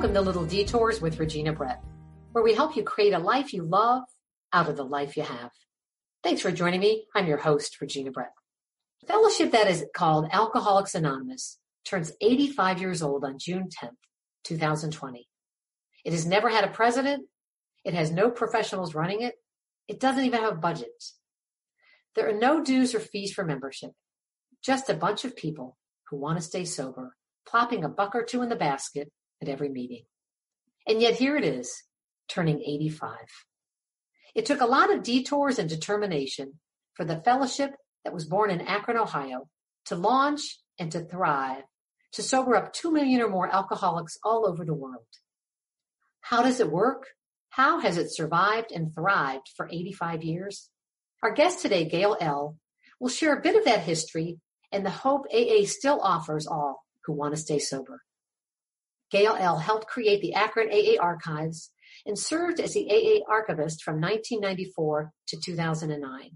Welcome to Little Detours with Regina Brett, where we help you create a life you love out of the life you have. Thanks for joining me. I'm your host, Regina Brett. fellowship that is called Alcoholics Anonymous turns 85 years old on June 10th, 2020. It has never had a president. It has no professionals running it. It doesn't even have a budget. There are no dues or fees for membership. Just a bunch of people who want to stay sober, plopping a buck or two in the basket at every meeting. And yet here it is, turning 85. It took a lot of detours and determination for the fellowship that was born in Akron, Ohio, to launch and to thrive, to sober up 2 million or more alcoholics all over the world. How does it work? How has it survived and thrived for 85 years? Our guest today, Gail L., will share a bit of that history and the hope AA still offers all who want to stay sober. Gail L. helped create the Akron AA archives and served as the AA archivist from 1994 to 2009.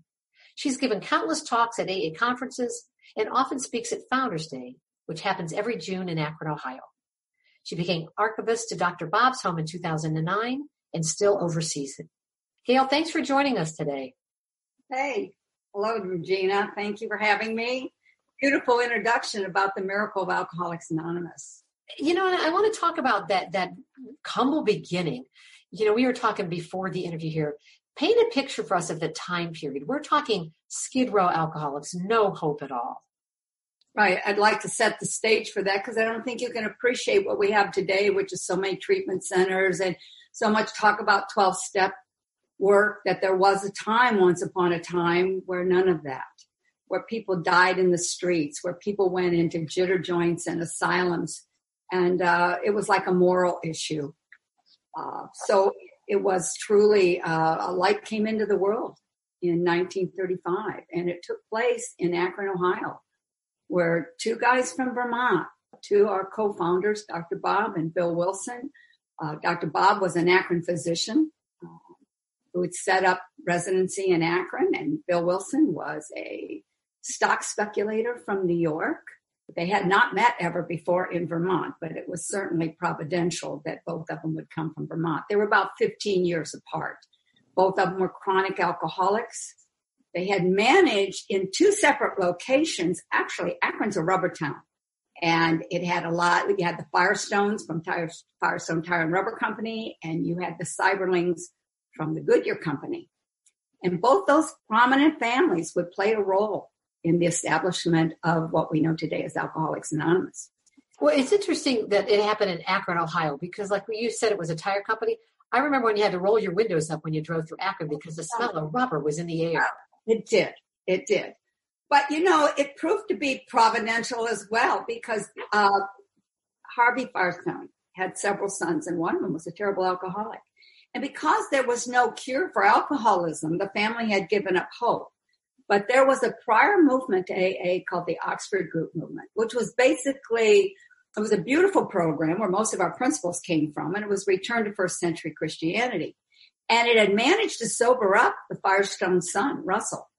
She's given countless talks at AA conferences and often speaks at Founders Day, which happens every June in Akron, Ohio. She became archivist to Dr. Bob's home in 2009 and still oversees it. Gail, thanks for joining us today. Hey, hello, Regina. Thank you for having me. Beautiful introduction about the miracle of Alcoholics Anonymous you know, I want to talk about that that humble beginning. You know, we were talking before the interview here. Paint a picture for us of the time period. We're talking skid row alcoholics, no hope at all. Right. I'd like to set the stage for that because I don't think you can appreciate what we have today, which is so many treatment centers and so much talk about 12 step work that there was a time once upon a time where none of that, where people died in the streets, where people went into jitter joints and asylums and uh, it was like a moral issue. Uh, so it was truly uh, a light came into the world in 1935, and it took place in Akron, Ohio, where two guys from Vermont, two our co-founders, Dr. Bob and Bill Wilson. Uh, Dr. Bob was an Akron physician uh, who had set up residency in Akron, and Bill Wilson was a stock speculator from New York they had not met ever before in Vermont, but it was certainly providential that both of them would come from Vermont. They were about 15 years apart. Both of them were chronic alcoholics. They had managed in two separate locations. Actually, Akron's a rubber town. And it had a lot, you had the Firestones from Tire, Firestone Tire and Rubber Company, and you had the Seiberlings from the Goodyear Company. And both those prominent families would play a role in the establishment of what we know today as Alcoholics Anonymous. Well, it's interesting that it happened in Akron, Ohio, because like you said, it was a tire company. I remember when you had to roll your windows up when you drove through Akron because the smell of rubber was in the air. It did. It did. But you know, it proved to be providential as well because uh, Harvey Firestone had several sons, and one of them was a terrible alcoholic. And because there was no cure for alcoholism, the family had given up hope. But there was a prior movement to AA called the Oxford Group Movement, which was basically, it was a beautiful program where most of our principles came from, and it was returned to first century Christianity. And it had managed to sober up the Firestone son, Russell.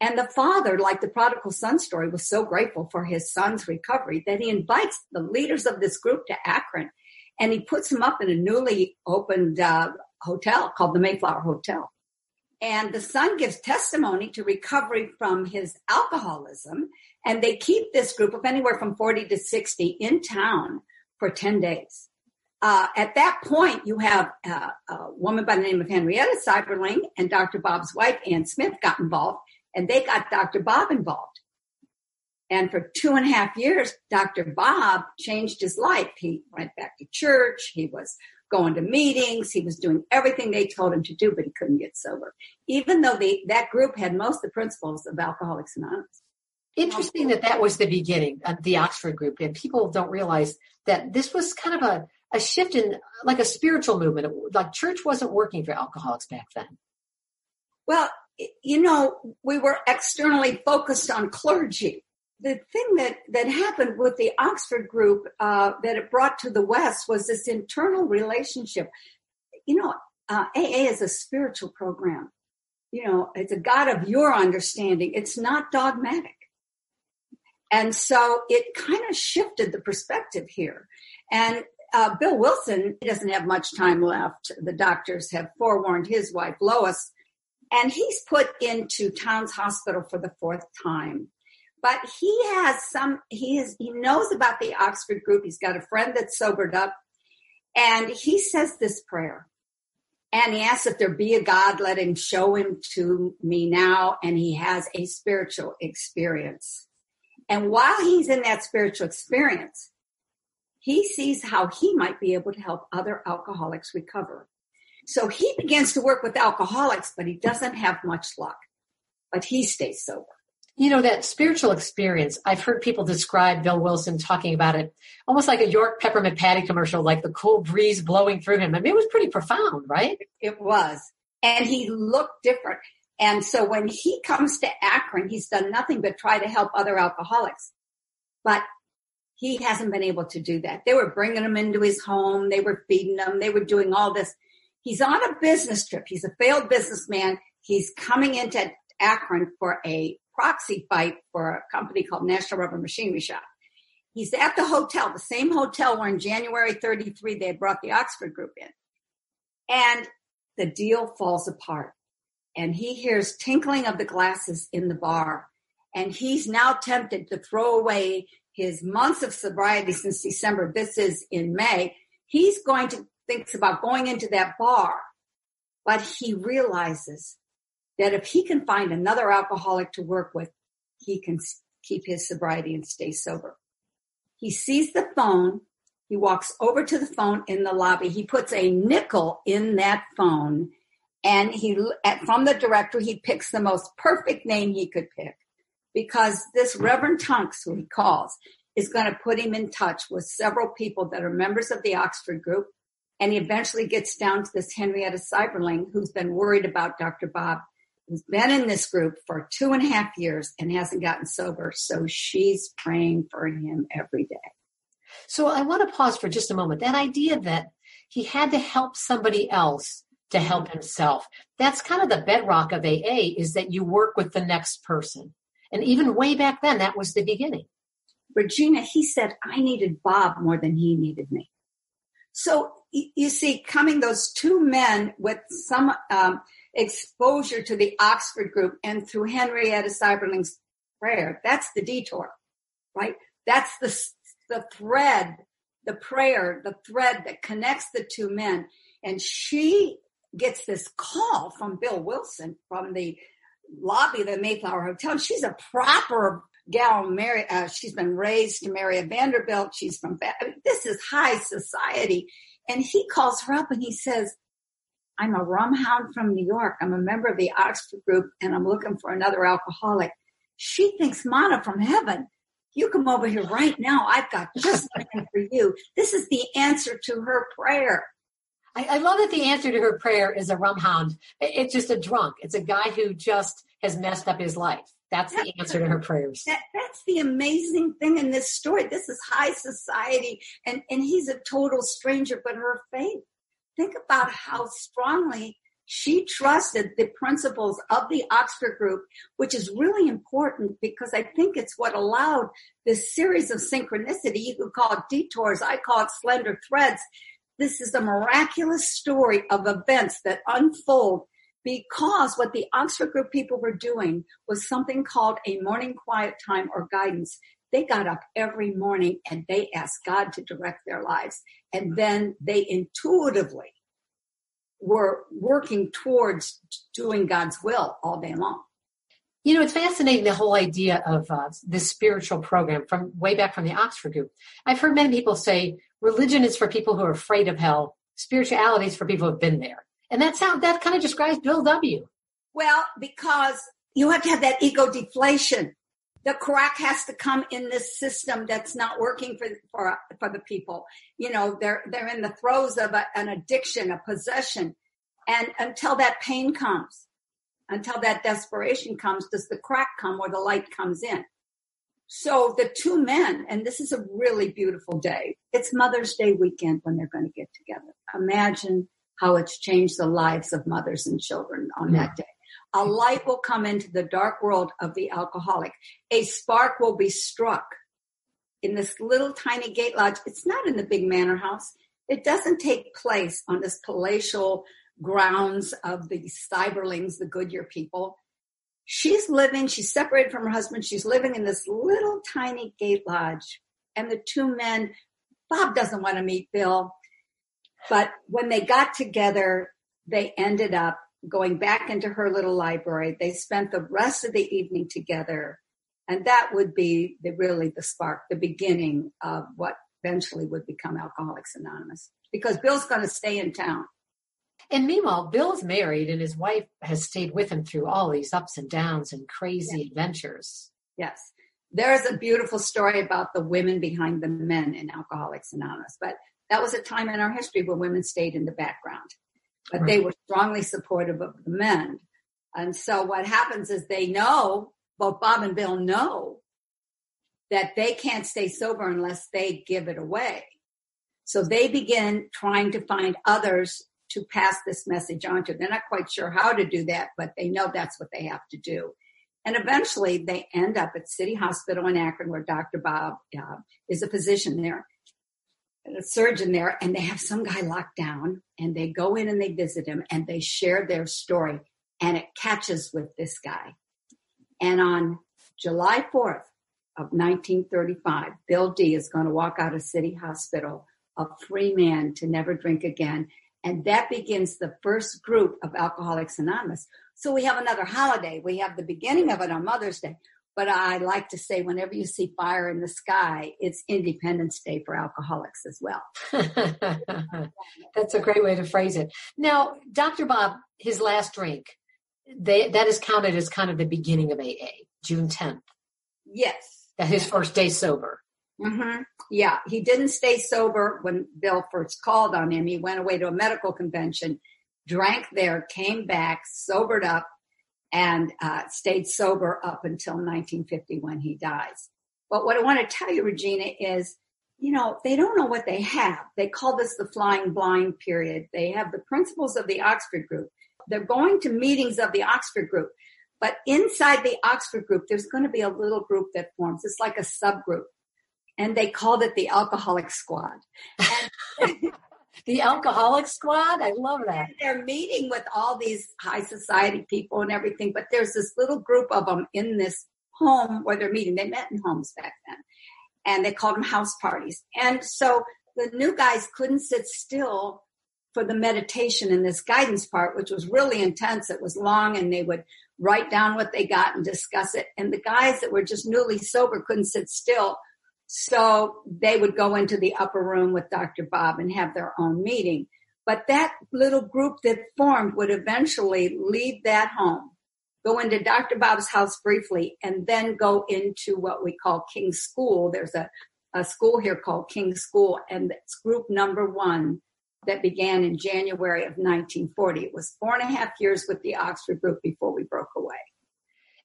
And the father, like the prodigal son story, was so grateful for his son's recovery that he invites the leaders of this group to Akron and he puts them up in a newly opened uh, hotel called the Mayflower Hotel. And the son gives testimony to recovery from his alcoholism. And they keep this group of anywhere from 40 to 60 in town for 10 days. Uh, at that point, you have uh, a woman by the name of Henrietta Seiberling and Dr. Bob's wife, Ann Smith, got involved, and they got Dr. Bob involved. And for two and a half years, Dr. Bob changed his life. He went back to church. He was going to meetings. He was doing everything they told him to do, but he couldn't get sober, even though they, that group had most of the principles of Alcoholics Anonymous. Interesting that that was the beginning of the Oxford group, and people don't realize that this was kind of a, a shift in like a spiritual movement. Like church wasn't working for alcoholics back then. Well, you know, we were externally focused on clergy the thing that that happened with the Oxford group uh, that it brought to the West was this internal relationship. You know, uh, AA is a spiritual program. You know, it's a God of your understanding. It's not dogmatic, and so it kind of shifted the perspective here. And uh, Bill Wilson doesn't have much time left. The doctors have forewarned his wife, Lois, and he's put into Towns Hospital for the fourth time. But he has some, he is, he knows about the Oxford group. He's got a friend that's sobered up and he says this prayer and he asks if there be a God, let him show him to me now. And he has a spiritual experience. And while he's in that spiritual experience, he sees how he might be able to help other alcoholics recover. So he begins to work with alcoholics, but he doesn't have much luck. But he stays sober. You know, that spiritual experience, I've heard people describe Bill Wilson talking about it almost like a York peppermint patty commercial, like the cool breeze blowing through him. I mean, it was pretty profound, right? It was. And he looked different. And so when he comes to Akron, he's done nothing but try to help other alcoholics. But he hasn't been able to do that. They were bringing him into his home. They were feeding him. They were doing all this. He's on a business trip. He's a failed businessman. He's coming into Akron for a proxy fight for a company called National Rubber Machinery Shop. He's at the hotel, the same hotel where in January 33 they brought the Oxford group in. And the deal falls apart. And he hears tinkling of the glasses in the bar. And he's now tempted to throw away his months of sobriety since December. This is in May. He's going to thinks about going into that bar, but he realizes that if he can find another alcoholic to work with, he can keep his sobriety and stay sober. He sees the phone. He walks over to the phone in the lobby. He puts a nickel in that phone and he, from the directory, he picks the most perfect name he could pick because this Reverend Tunks, who he calls, is going to put him in touch with several people that are members of the Oxford group. And he eventually gets down to this Henrietta Seiberling who's been worried about Dr. Bob who's been in this group for two and a half years and hasn't gotten sober. So she's praying for him every day. So I want to pause for just a moment. That idea that he had to help somebody else to help himself. That's kind of the bedrock of AA is that you work with the next person. And even way back then, that was the beginning. Regina, he said, I needed Bob more than he needed me. So you see, coming those two men with some um, exposure to the Oxford group and through Henrietta Seiberling's prayer. That's the detour, right? That's the, the thread, the prayer, the thread that connects the two men. And she gets this call from Bill Wilson from the lobby of the Mayflower Hotel. She's a proper gal. Mary, uh, she's been raised to marry a Vanderbilt. She's from, I mean, this is high society. And he calls her up and he says, I'm a rum hound from New York. I'm a member of the Oxford group and I'm looking for another alcoholic. She thinks manna from heaven. You come over here right now. I've got just something for you. This is the answer to her prayer. I, I, love that the answer to her prayer is a rum hound. It's just a drunk. It's a guy who just has messed up his life. That's the answer to her prayers. That, that's the amazing thing in this story. This is high society, and, and he's a total stranger, but her faith think about how strongly she trusted the principles of the Oxford group, which is really important because I think it's what allowed this series of synchronicity. You could call it detours. I call it slender threads. This is a miraculous story of events that unfold because what the Oxford group people were doing was something called a morning quiet time or guidance. They got up every morning and they asked God to direct their lives. And then they intuitively were working towards doing God's will all day long. You know, it's fascinating the whole idea of uh, this spiritual program from way back from the Oxford group. I've heard many people say religion is for people who are afraid of hell, spirituality is for people who have been there. And that sound that kind of describes Bill W. Well, because you have to have that ego deflation the crack has to come in this system that's not working for for for the people. You know, they're they're in the throes of a, an addiction, a possession, and until that pain comes, until that desperation comes, does the crack come or the light comes in? So the two men, and this is a really beautiful day. It's Mother's Day weekend when they're going to get together. Imagine how it's changed the lives of mothers and children on yeah. that mm. day. A light will come into the dark world of the alcoholic. A spark will be struck in this little tiny gate lodge. It's not in the big manor house. It doesn't take place on this palatial grounds of the Seiberlings, the Goodyear people. She's living, she's separated from her husband. She's living in this little tiny gate lodge. And the two men, Bob doesn't want to meet Bill. But when they got together, they ended up going back into her little library. They spent the rest of the evening together. And that would be the, really the spark, the beginning of what eventually would become Alcoholics Anonymous. Because Bill's going to stay in town. And meanwhile, Bill's married and his wife has stayed with him through all these ups and downs and crazy yes. adventures. Yes. There's a beautiful story about the women behind the men in Alcoholics Anonymous, but that was a time in our history where women stayed in the background, but right. they were strongly supportive of the men. And so what happens is they know, both Bob and Bill know that they can't stay sober unless they give it away. So they begin trying to find others to pass this message on to. They're not quite sure how to do that, but they know that's what they have to do. And eventually they end up at City Hospital in Akron where Dr. Bob uh, is a physician there, surgeon there, and they have some guy locked down and they go in and they visit him and they share their story and it catches with this guy. And on July 4th of 1935, Bill D is going to walk out of City Hospital a free man to never drink again. And that begins the first group of Alcoholics Anonymous. So we have another holiday. We have the beginning of it on Mother's Day. But I like to say, whenever you see fire in the sky, it's Independence Day for alcoholics as well. That's a great way to phrase it. Now, Dr. Bob, his last drink, they, that is counted as kind of the beginning of AA, June 10th. Yes. That his first day sober. Mm-hmm. Yeah, he didn't stay sober when Bill first called on him. He went away to a medical convention, drank there, came back, sobered up, and uh, stayed sober up until 1950 when he dies. But what I want to tell you, Regina, is you know, they don't know what they have. They call this the flying blind period. They have the principles of the Oxford group. They're going to meetings of the Oxford group. But inside the Oxford group, there's going to be a little group that forms. It's like a subgroup and they called it the Alcoholic Squad. the Alcoholic Squad? I love that. they're meeting with all these high society people and everything, but there's this little group of them in this home where they're meeting. They met in homes back then, and they called them house parties. And so the new guys couldn't sit still for the meditation and this guidance part, which was really intense. It was long, and they would write down what they got and discuss it. And the guys that were just newly sober couldn't sit still so they would go into the upper room with Dr. Bob and have their own meeting. But that little group that formed would eventually leave that home, go into Dr. Bob's house briefly, and then go into what we call King's School. There's a, a school here called King's School, and it's group number one that began in January of 1940. It was four and a half years with the Oxford group before we broke away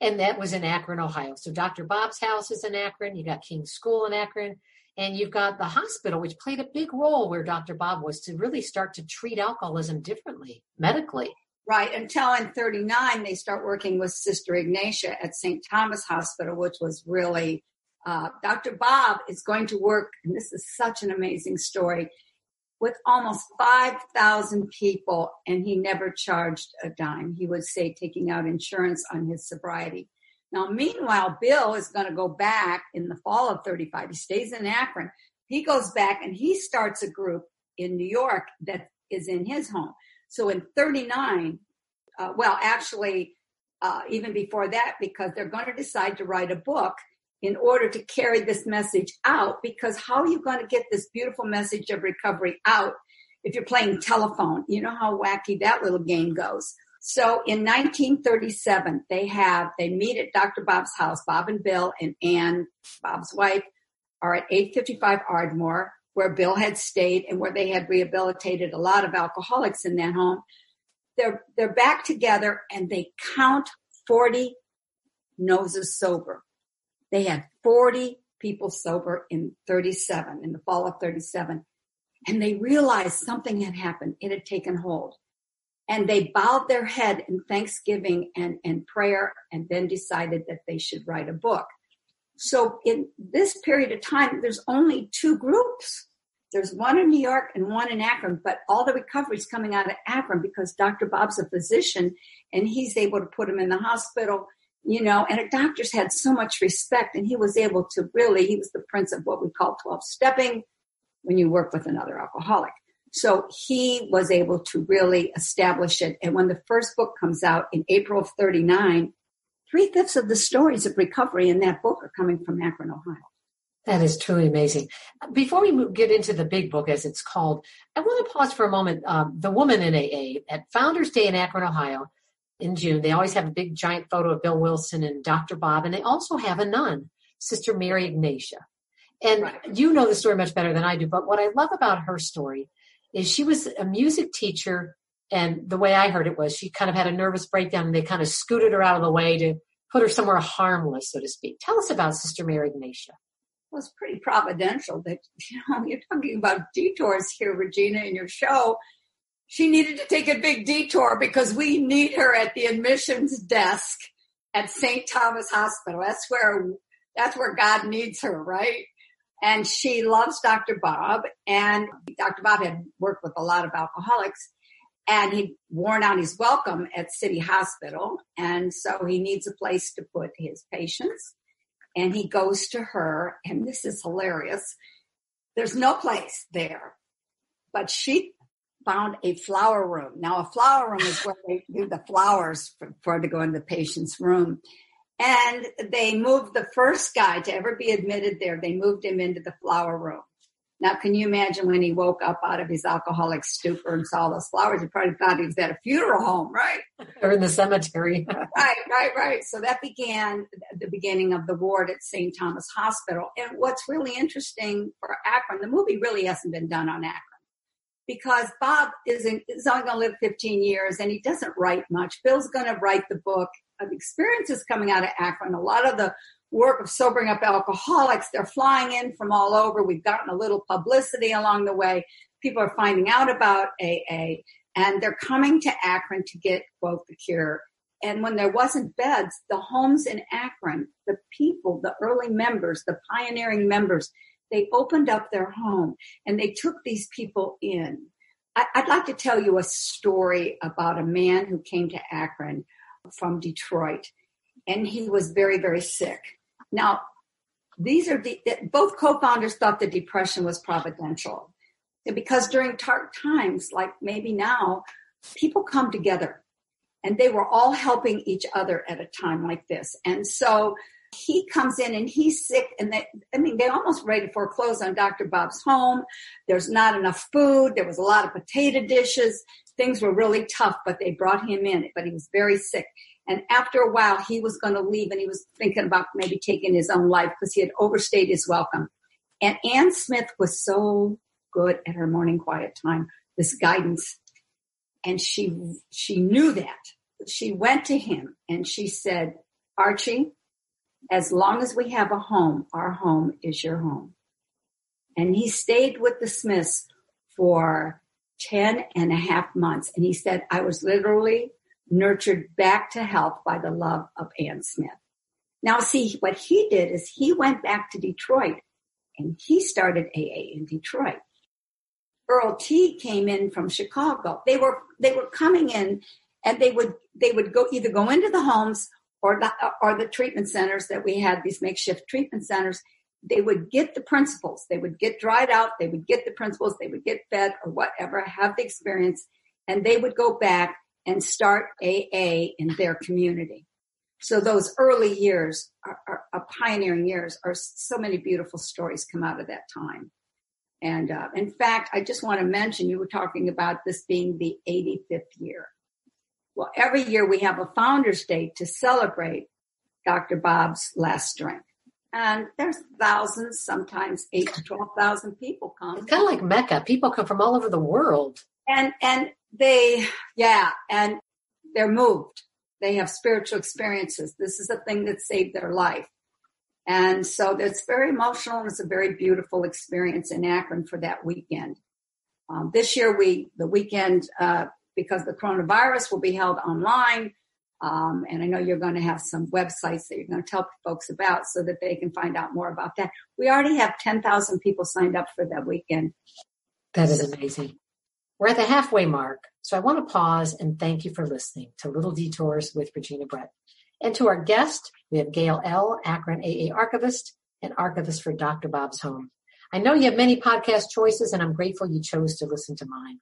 and that was in Akron, Ohio. So Dr. Bob's house is in Akron. You got King's School in Akron, and you've got the hospital, which played a big role where Dr. Bob was to really start to treat alcoholism differently medically. Right. Until in 39, they start working with Sister Ignatia at St. Thomas Hospital, which was really, uh, Dr. Bob is going to work, and this is such an amazing story with almost 5,000 people and he never charged a dime. He would say taking out insurance on his sobriety. Now, meanwhile, Bill is going to go back in the fall of 35. He stays in Akron. He goes back and he starts a group in New York that is in his home. So in 39, uh, well, actually, uh, even before that, because they're going to decide to write a book in order to carry this message out because how are you going to get this beautiful message of recovery out if you're playing telephone? You know how wacky that little game goes. So in 1937, they have, they meet at Dr. Bob's house. Bob and Bill and Ann, Bob's wife, are at 855 Ardmore, where Bill had stayed and where they had rehabilitated a lot of alcoholics in that home. They're, they're back together and they count 40 noses sober. They had 40 people sober in 37, in the fall of 37. And they realized something had happened. It had taken hold. And they bowed their head in thanksgiving and, and prayer and then decided that they should write a book. So in this period of time, there's only two groups. There's one in New York and one in Akron, but all the recovery is coming out of Akron because Dr. Bob's a physician and he's able to put him in the hospital, you know, and the doctors had so much respect and he was able to really, he was the prince of what we call 12 stepping when you work with another alcoholic. So he was able to really establish it. And when the first book comes out in April of 39, three fifths of the stories of recovery in that book are coming from Akron, Ohio. That is truly amazing. Before we get into the big book, as it's called, I want to pause for a moment. Um, the woman in AA at Founders Day in Akron, Ohio, in June, they always have a big giant photo of Bill Wilson and Dr. Bob, and they also have a nun, Sister Mary Ignatia. And right. you know the story much better than I do, but what I love about her story is she was a music teacher, and the way I heard it was she kind of had a nervous breakdown, and they kind of scooted her out of the way to put her somewhere harmless, so to speak. Tell us about Sister Mary Ignatia well, it's pretty providential that, you know, you're talking about detours here, Regina, in your show. She needed to take a big detour because we need her at the admissions desk at St. Thomas Hospital. That's where, that's where God needs her, right? And she loves Dr. Bob and Dr. Bob had worked with a lot of alcoholics and he'd worn out his welcome at City Hospital. And so he needs a place to put his patients and he goes to her, and this is hilarious. There's no place there, but she found a flower room. Now, a flower room is where they do the flowers for, for to go in the patient's room. And they moved the first guy to ever be admitted there. They moved him into the flower room. Now, can you imagine when he woke up out of his alcoholic stupor and saw those flowers? He probably thought he was at a funeral home, right? Or in the cemetery. right, right, right. So that began the beginning of the ward at St. Thomas Hospital. And what's really interesting for Akron, the movie really hasn't been done on Akron because Bob isn't, is only going to live 15 years and he doesn't write much. Bill's going to write the book of experiences coming out of Akron. A lot of the work of sobering up alcoholics. They're flying in from all over. We've gotten a little publicity along the way. People are finding out about AA and they're coming to Akron to get, quote, the cure. And when there wasn't beds, the homes in Akron, the people, the early members, the pioneering members, they opened up their home and they took these people in. I, would like to tell you a story about a man who came to Akron from Detroit and he was very, very sick. Now, these are the, both co-founders thought the depression was providential because during dark times, like maybe now, people come together and they were all helping each other at a time like this. And so he comes in and he's sick and they, I mean, they almost ready to foreclose on Dr. Bob's home. There's not enough food. There was a lot of potato dishes. Things were really tough, but they brought him in, but he was very sick. And after a while, he was going to leave and he was thinking about maybe taking his own life because he had overstayed his welcome. And Ann Smith was so good at her morning quiet time, this guidance. And she, she knew that. She went to him and she said, Archie, as long as we have a home, our home is your home. And he stayed with the Smiths for 10 and a half months. And he said, I was literally nurtured back to health by the love of Ann Smith. Now, see, what he did is he went back to Detroit and he started AA in Detroit. Earl T came in from Chicago. They were, they were coming in and they would, they would go either go into the homes or the, or the treatment centers that we had, these makeshift treatment centers. They would get the principles. They would get dried out. They would get the principles. They would get fed or whatever, have the experience and they would go back and start AA in their community. So those early years are, are, are pioneering years are so many beautiful stories come out of that time. And uh, in fact, I just want to mention you were talking about this being the 85th year. Well, every year we have a Founders Day to celebrate Dr. Bob's last drink. And there's thousands, sometimes eight to 12,000 people come. It's kind of like Mecca. People come from all over the world. And, and they, yeah, and they're moved. They have spiritual experiences. This is a thing that saved their life. And so it's very emotional and it's a very beautiful experience in Akron for that weekend. Um, this year we, the weekend, uh, because the coronavirus will be held online. Um, and I know you're going to have some websites that you're going to tell folks about so that they can find out more about that. We already have 10,000 people signed up for that weekend. That is amazing. We're at the halfway mark, so I want to pause and thank you for listening to Little Detours with Regina Brett. And to our guest, we have Gail L., Akron AA archivist and archivist for Dr. Bob's Home. I know you have many podcast choices, and I'm grateful you chose to listen to mine.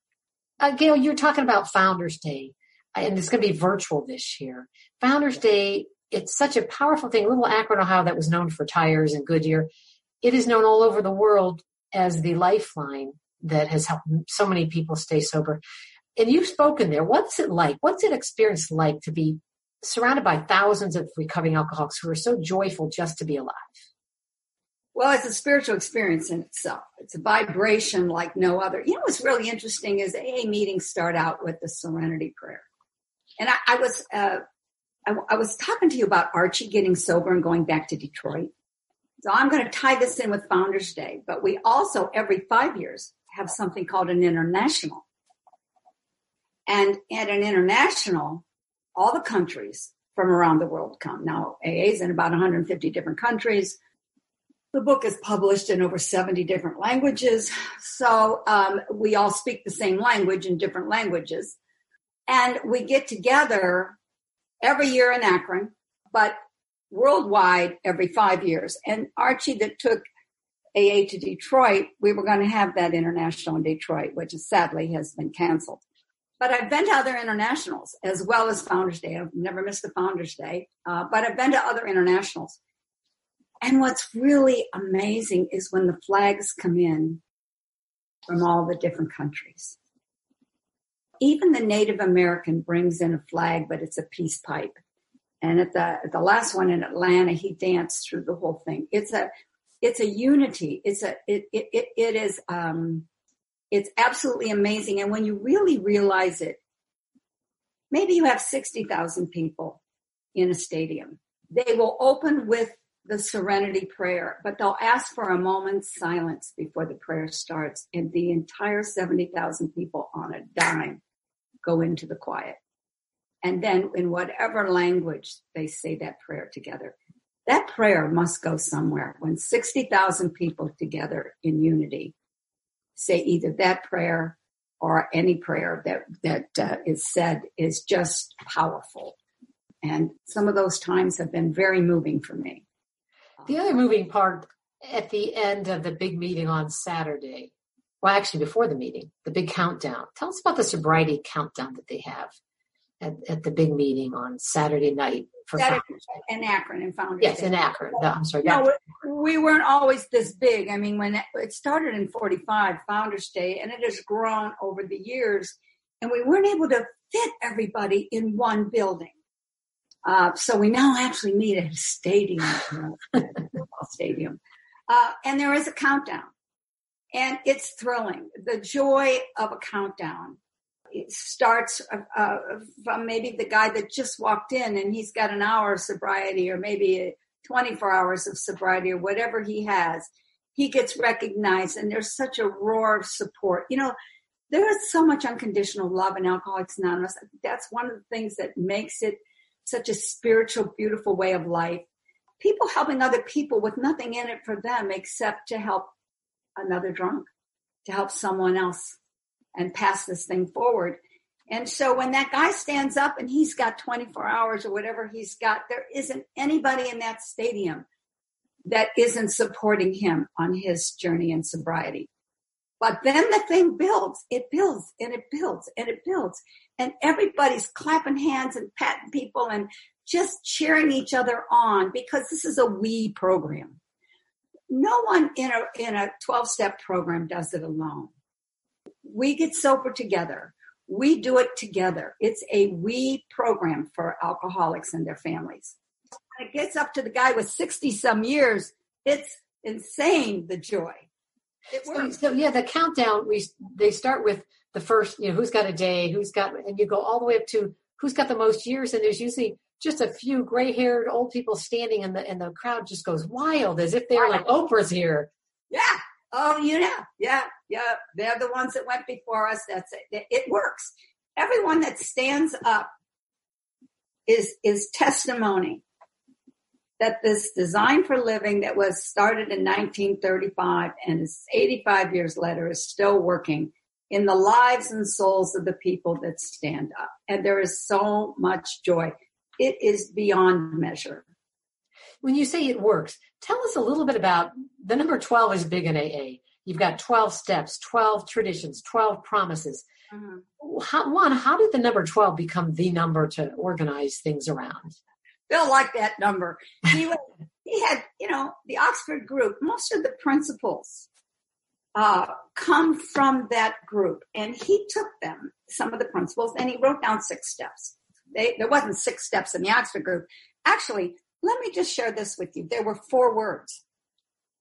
Uh, Gail, you're talking about Founders Day and it's going to be virtual this year. Founders Day, it's such a powerful thing. Little Akron, Ohio, that was known for tires and Goodyear, it is known all over the world as the lifeline that has helped so many people stay sober. And you've spoken there. What's it like? What's it experience like to be surrounded by thousands of recovering alcoholics who are so joyful just to be alive? Well, it's a spiritual experience in itself. It's a vibration like no other. You know what's really interesting is AA meetings start out with the Serenity Prayer. And I, I was uh, I, I was talking to you about Archie getting sober and going back to Detroit. So I'm going to tie this in with Founders Day, but we also every five years have something called an international. And at an international, all the countries from around the world come. Now, AA is in about 150 different countries. The book is published in over 70 different languages. So um, we all speak the same language in different languages. And we get together every year in Akron, but worldwide every five years. And Archie that took AA to Detroit, we were going to have that international in Detroit, which sadly has been canceled. But I've been to other internationals as well as Founders Day. I've never missed a Founders Day, uh, but I've been to other internationals. And what's really amazing is when the flags come in from all the different countries even the Native American brings in a flag, but it's a peace pipe. And at the at the last one in Atlanta, he danced through the whole thing. It's a it's a unity. It's a it it it, it is um it's absolutely amazing. And when you really realize it, maybe you have sixty thousand people in a stadium. They will open with the serenity prayer, but they'll ask for a moment's silence before the prayer starts, and the entire 70,000 people on a dime go into the quiet. And then in whatever language they say that prayer together. That prayer must go somewhere. When 60,000 people together in unity say either that prayer or any prayer that, that uh, is said is just powerful. And some of those times have been very moving for me. The other moving part at the end of the big meeting on Saturday well, actually before the meeting, the big countdown. Tell us about the sobriety countdown that they have at, at the big meeting on Saturday night for Saturday, in Akron and Founders Yes, in Akron. No, I'm sorry. No, we weren't always this big. I mean, when it started in 45, Founders Day, and it has grown over the years, and we weren't able to fit everybody in one building. Uh, so we now actually meet at a stadium, football stadium. Uh, and there is a countdown. And it's thrilling. The joy of a countdown. It starts uh, uh, from maybe the guy that just walked in and he's got an hour of sobriety or maybe 24 hours of sobriety or whatever he has. He gets recognized and there's such a roar of support. You know, there is so much unconditional love in Alcoholics Anonymous. That's one of the things that makes it such a spiritual, beautiful way of life. People helping other people with nothing in it for them except to help another drunk to help someone else and pass this thing forward. And so when that guy stands up and he's got 24 hours or whatever he's got, there isn't anybody in that stadium that isn't supporting him on his journey in sobriety. But then the thing builds, it builds and it builds and it builds. And everybody's clapping hands and patting people and just cheering each other on because this is a we program. No one in a in a 12 step program does it alone. We get sober together. We do it together. It's a we program for alcoholics and their families. When it gets up to the guy with 60 some years it's insane the joy so, so, yeah the countdown we they start with the first you know who's got a day who's got and you go all the way up to who's got the most years and there's usually just a few gray haired old people standing and the and the crowd just goes wild as if they're like Oprah's here. Yeah. Oh, you know, yeah, yeah. They're the ones that went before us. That's it. It works. Everyone that stands up is, is testimony that this design for living that was started in 1935 and is 85 years later is still working in the lives and souls of the people that stand up. And there is so much joy. It is beyond measure. When you say it works, tell us a little bit about the number 12 is big in AA. You've got 12 steps, 12 traditions, 12 promises. Mm-hmm. How, one, how did the number 12 become the number to organize things around? Bill liked that number. He, was, he had, you know, the Oxford group, most of the principles uh, come from that group. And he took them, some of the principles, and he wrote down six steps. They, there wasn't six steps in the Oxford group. Actually, let me just share this with you. There were four words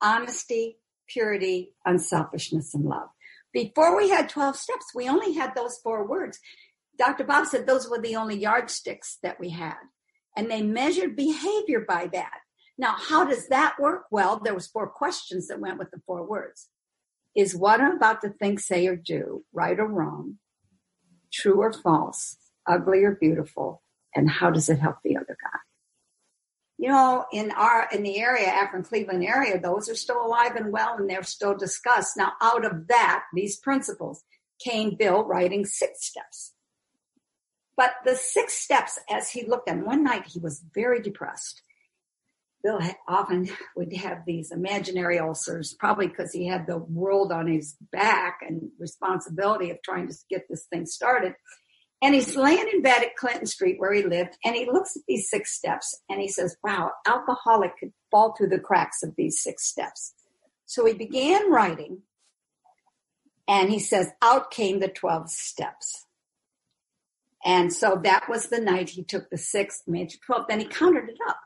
honesty, purity, unselfishness, and love. Before we had 12 steps, we only had those four words. Dr. Bob said those were the only yardsticks that we had. And they measured behavior by that. Now, how does that work? Well, there was four questions that went with the four words. Is what I'm about to think, say, or do right or wrong, true or false, ugly or beautiful, and how does it help the other guy? you know, in our in the area, Akron Cleveland area, those are still alive and well, and they're still discussed. Now, out of that, these principles came Bill writing six steps. But the six steps, as he looked at them, one night he was very depressed. Bill often would have these imaginary ulcers, probably because he had the world on his back and responsibility of trying to get this thing started. And he's laying in bed at Clinton Street where he lived, and he looks at these six steps and he says, Wow, alcoholic could fall through the cracks of these six steps. So he began writing, and he says, Out came the 12 steps. And so that was the night he took the sixth, made it 12. Then he counted it up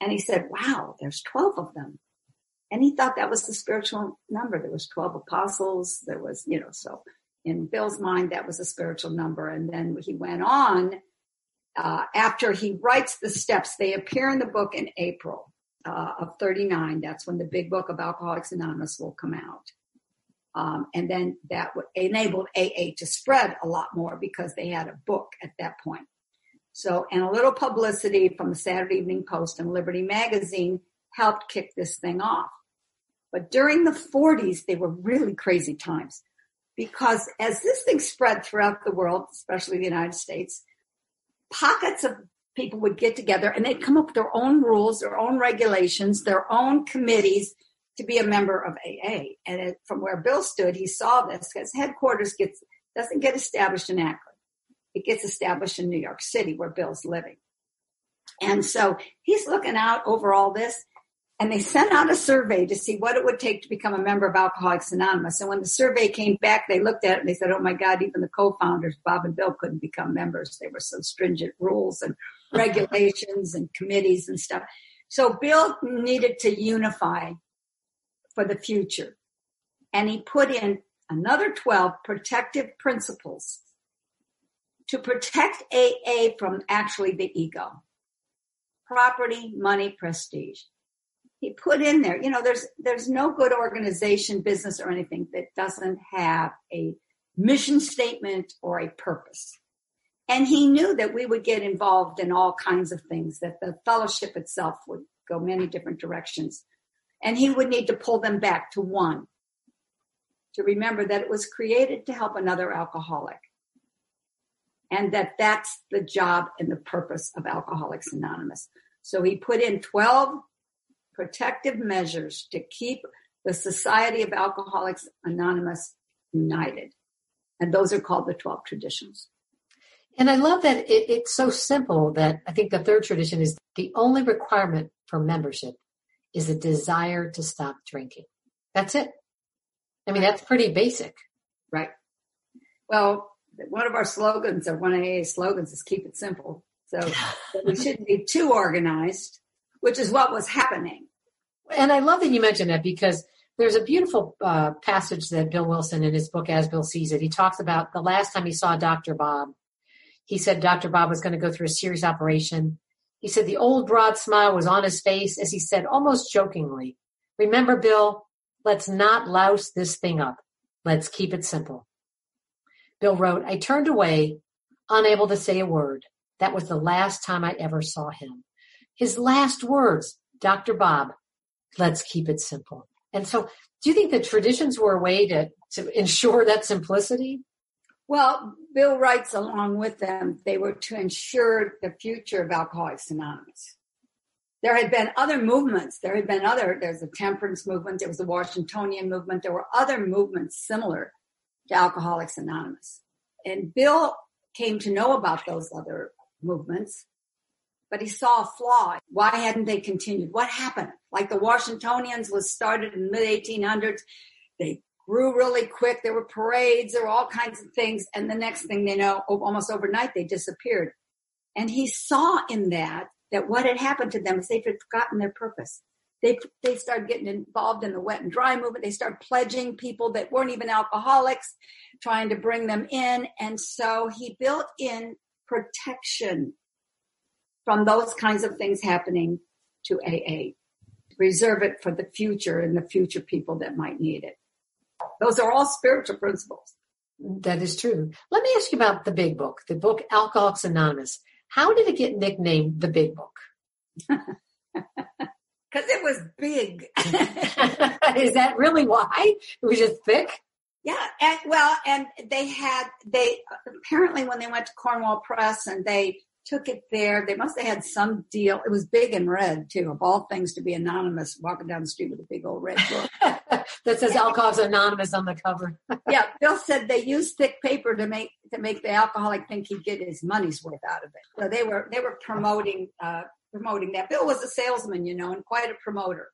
and he said, Wow, there's 12 of them. And he thought that was the spiritual number. There was 12 apostles. There was, you know, so in Bill's mind, that was a spiritual number. And then he went on uh, after he writes the steps. They appear in the book in April uh, of 39. That's when the big book of Alcoholics Anonymous will come out. Um, and then that enabled AA to spread a lot more because they had a book at that point. So, and a little publicity from the Saturday Evening Post and Liberty Magazine helped kick this thing off. But during the 40s, they were really crazy times because as this thing spread throughout the world, especially the United States, pockets of people would get together and they'd come up with their own rules, their own regulations, their own committees to be a member of AA. And it, from where Bill stood, he saw this because headquarters gets doesn't get established in Akron. It gets established in New York City where Bill's living. And so he's looking out over all this and they sent out a survey to see what it would take to become a member of Alcoholics Anonymous. And when the survey came back, they looked at it and they said, "Oh my God, even the co-founders, Bob and Bill, couldn't become members. They were so stringent rules and regulations and committees and stuff." So Bill needed to unify for the future, and he put in another twelve protective principles to protect AA from actually the ego, property, money, prestige he put in there, you know, there's there's no good organization, business, or anything that doesn't have a mission statement or a purpose. And he knew that we would get involved in all kinds of things, that the fellowship itself would go many different directions. And he would need to pull them back to one, to remember that it was created to help another alcoholic. And that that's the job and the purpose of Alcoholics Anonymous. So he put in 12 protective measures to keep the Society of Alcoholics Anonymous united. And those are called the 12 traditions. And I love that it, it's so simple that I think the third tradition is the only requirement for membership is a desire to stop drinking. That's it. I mean, that's pretty basic. Right. Well, one of our slogans, or one of AA's slogans, is keep it simple. So we shouldn't be too organized which is what was happening. And I love that you mentioned that because there's a beautiful uh, passage that Bill Wilson in his book As Bill Sees It, he talks about the last time he saw Dr. Bob. He said Dr. Bob was going to go through a serious operation. He said the old broad smile was on his face as he said almost jokingly, Remember, Bill, let's not louse this thing up. Let's keep it simple. Bill wrote, I turned away, unable to say a word. That was the last time I ever saw him. His last words, Dr. Bob, let's keep it simple. And so do you think the traditions were a way to, to ensure that simplicity? Well, Bill writes along with them, they were to ensure the future of Alcoholics Anonymous. There had been other movements. There had been other, there's a temperance movement, there was the Washingtonian movement, there were other movements similar to Alcoholics Anonymous. And Bill came to know about those other movements, but he saw a flaw. Why hadn't they continued? What happened? Like the Washingtonians was started in the mid 1800s. They grew really quick. There were parades. There were all kinds of things. And the next thing they know, almost overnight, they disappeared. And he saw in that that what had happened to them is they had forgotten their purpose. They, they started getting involved in the wet and dry movement. They started pledging people that weren't even alcoholics, trying to bring them in. And so he built in protection from those kinds of things happening to AA. Reserve it for the future and the future people that might need it. Those are all spiritual principles. That is true. Let me ask you about the big book, the book Alcoholics Anonymous. How did it get nicknamed the big book? Because it was big. is that really why? It was just thick? Yeah, and well, and they had they apparently when they went to Cornwall Press and they took it there. They must have had some deal. It was big and red too, of all things to be anonymous, walking down the street with a big old red book that says Alcoholics Anonymous on the cover. yeah, Bill said they used thick paper to make to make the alcoholic think he'd get his money's worth out of it. So they were they were promoting uh, promoting that. Bill was a salesman, you know, and quite a promoter.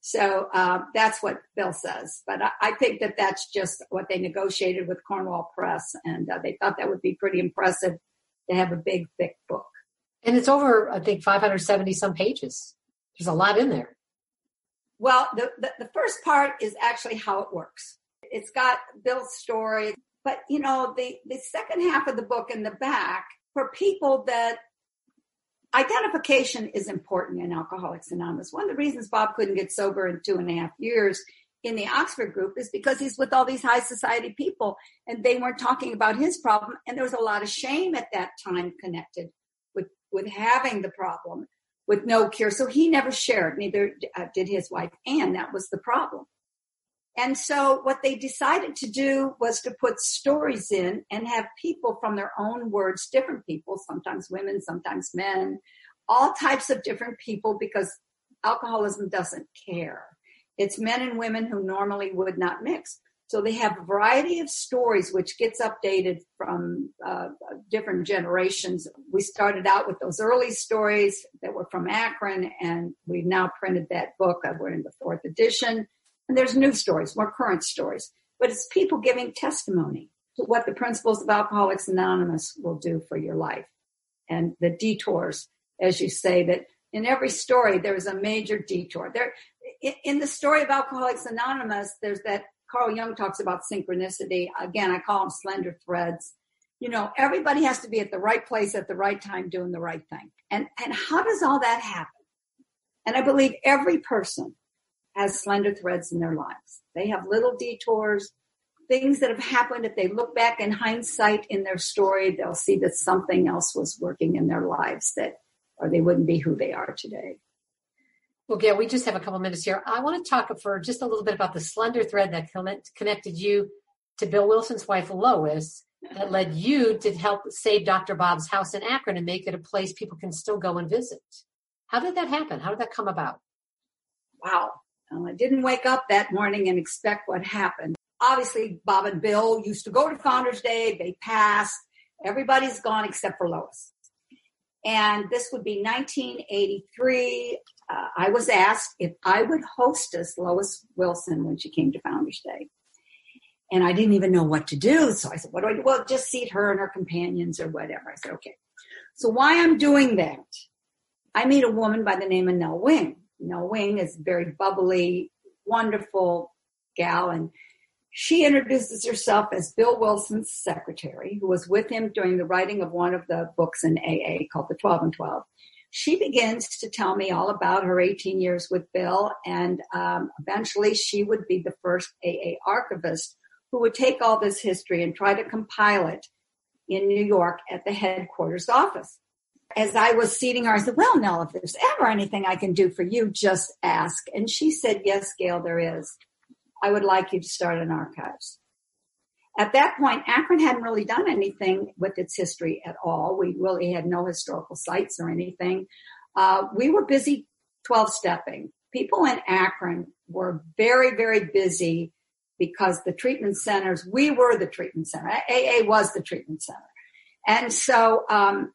So uh, that's what Bill says. But I, I, think that that's just what they negotiated with Cornwall Press, and uh, they thought that would be pretty impressive to have a big, thick book. And it's over, I think, 570 some pages. There's a lot in there. Well, the, the, the first part is actually how it works. It's got Bill's story, but you know, the, the second half of the book in the back for people that identification is important in Alcoholics Anonymous. One of the reasons Bob couldn't get sober in two and a half years in the Oxford group is because he's with all these high society people and they weren't talking about his problem. And there was a lot of shame at that time connected with, with having the problem with no cure. So he never shared, neither uh, did his wife Anne. That was the problem. And so what they decided to do was to put stories in and have people from their own words, different people, sometimes women, sometimes men, all types of different people because alcoholism doesn't care. It's men and women who normally would not mix. So they have a variety of stories which gets updated from uh, different generations. We started out with those early stories that were from Akron, and we've now printed that book. We're in the fourth edition, and there's new stories, more current stories. But it's people giving testimony to what the principles of Alcoholics Anonymous will do for your life, and the detours, as you say, that in every story there is a major detour. There, in the story of Alcoholics Anonymous, there's that Carl Jung talks about synchronicity. Again, I call them slender threads. You know, everybody has to be at the right place at the right time doing the right thing. And, and how does all that happen? And I believe every person has slender threads in their lives. They have little detours, things that have happened. If they look back in hindsight in their story, they'll see that something else was working in their lives that, or they wouldn't be who they are today. Well, Gail, we just have a couple minutes here. I want to talk for just a little bit about the slender thread that connected you to Bill Wilson's wife, Lois, that led you to help save Dr. Bob's house in Akron and make it a place people can still go and visit. How did that happen? How did that come about? Wow. Well, I didn't wake up that morning and expect what happened. Obviously, Bob and Bill used to go to Founders Day. They passed. Everybody's gone except for Lois. And this would be 1983 uh, I was asked if I would hostess Lois Wilson when she came to Founders Day. And I didn't even know what to do. So I said, what do I do? Well, just seat her and her companions or whatever. I said, okay. So why I'm doing that, I meet a woman by the name of Nell Wing. Nell Wing is a very bubbly, wonderful gal. And she introduces herself as Bill Wilson's secretary, who was with him during the writing of one of the books in AA called The 12 and 12 she begins to tell me all about her 18 years with Bill, and um, eventually she would be the first AA archivist who would take all this history and try to compile it in New York at the headquarters office. As I was seating her, I said, Well, Nell, if there's ever anything I can do for you, just ask. And she said, Yes, Gail, there is. I would like you to start an archives. At that point, Akron hadn't really done anything with its history at all. We really had no historical sites or anything. Uh, we were busy 12 stepping. People in Akron were very, very busy because the treatment centers, we were the treatment center. AA was the treatment center. And so um,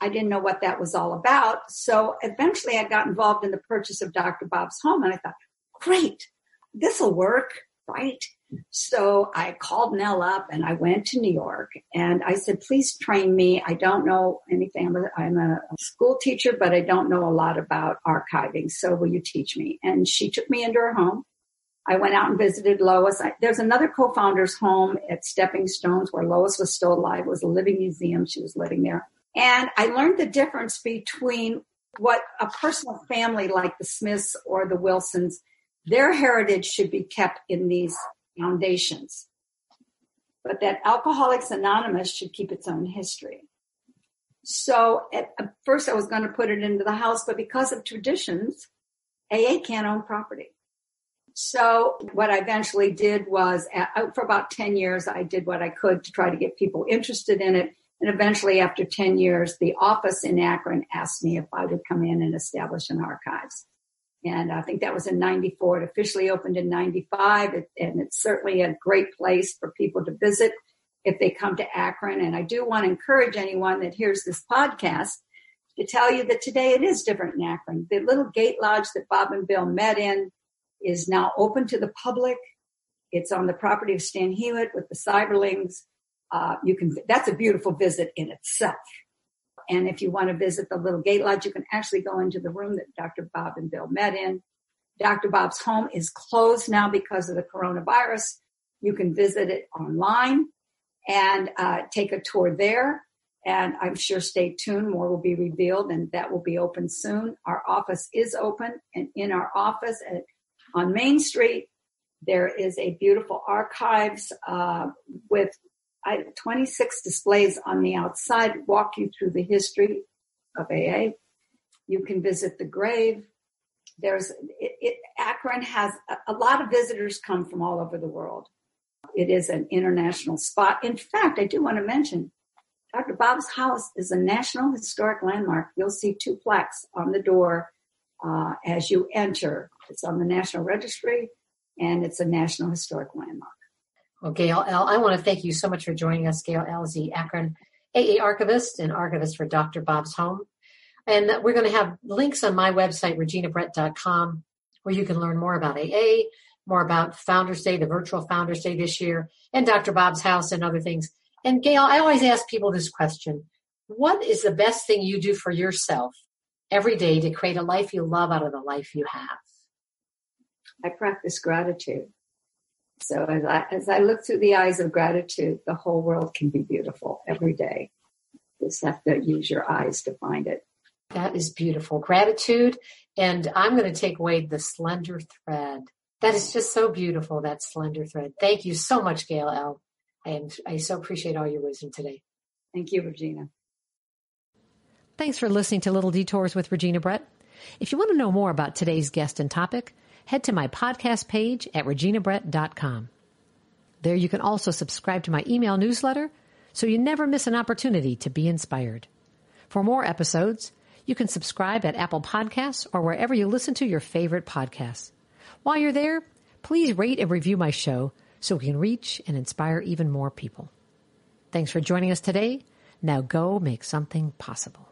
I didn't know what that was all about. So eventually I got involved in the purchase of Dr. Bob's home and I thought, great, this will work, right? So I called Nell up and I went to New York and I said, please train me. I don't know anything. I'm a, school teacher, but I don't know a lot about archiving. So will you teach me? And she took me into her home. I went out and visited Lois. I, there's another co-founder's home at Stepping Stones where Lois was still alive. It was a living museum. She was living there. And I learned the difference between what a personal family like the Smiths or the Wilsons, their heritage should be kept in these foundations. But that Alcoholics Anonymous should keep its own history. So at first I was going to put it into the house, but because of traditions, AA can't own property. So what I eventually did was uh, for about 10 years, I did what I could to try to get people interested in it. And eventually after 10 years, the office in Akron asked me if I would come in and establish an archives. And I think that was in 94. It officially opened in 95. It, and it's certainly a great place for people to visit if they come to Akron. And I do want to encourage anyone that hears this podcast to tell you that today it is different in Akron. The little gate lodge that Bob and Bill met in is now open to the public. It's on the property of Stan Hywet with the Seiberlings. Uh, you can, that's a beautiful visit in itself. And if you want to visit the little gate lodge, you can actually go into the room that Dr. Bob and Bill met in. Dr. Bob's home is closed now because of the coronavirus. You can visit it online and uh, take a tour there. And I'm sure stay tuned, more will be revealed and that will be open soon. Our office is open and in our office at, on Main Street, there is a beautiful archives uh, with I, 26 displays on the outside walk you through the history of AA. You can visit the grave. There's it, it, Akron has a, a lot of visitors come from all over the world. It is an international spot. In fact, I do want to mention Dr. Bob's house is a National Historic Landmark. You'll see two plaques on the door uh, as you enter. It's on the National Registry and it's a National Historic Landmark. Well, Gail L., I want to thank you so much for joining us. Gail L. the Akron AA archivist and archivist for Dr. Bob's Home. And we're going to have links on my website, reginabrett.com, where you can learn more about AA, more about Founders Day, the virtual Founders Day this year, and Dr. Bob's House and other things. And Gail, I always ask people this question. What is the best thing you do for yourself every day to create a life you love out of the life you have? I practice gratitude. So as I, as I look through the eyes of gratitude, the whole world can be beautiful every day. You just have to use your eyes to find it. That is beautiful. Gratitude. And I'm going to take away the slender thread. That is just so beautiful, that slender thread. Thank you so much, Gail L. And I so appreciate all your wisdom today. Thank you, Regina. Thanks for listening to Little Detours with Regina Brett. If you want to know more about today's guest and topic, head to my podcast page at reginabrett.com. There you can also subscribe to my email newsletter so you never miss an opportunity to be inspired. For more episodes, you can subscribe at Apple Podcasts or wherever you listen to your favorite podcasts. While you're there, please rate and review my show so we can reach and inspire even more people. Thanks for joining us today. Now go make something possible.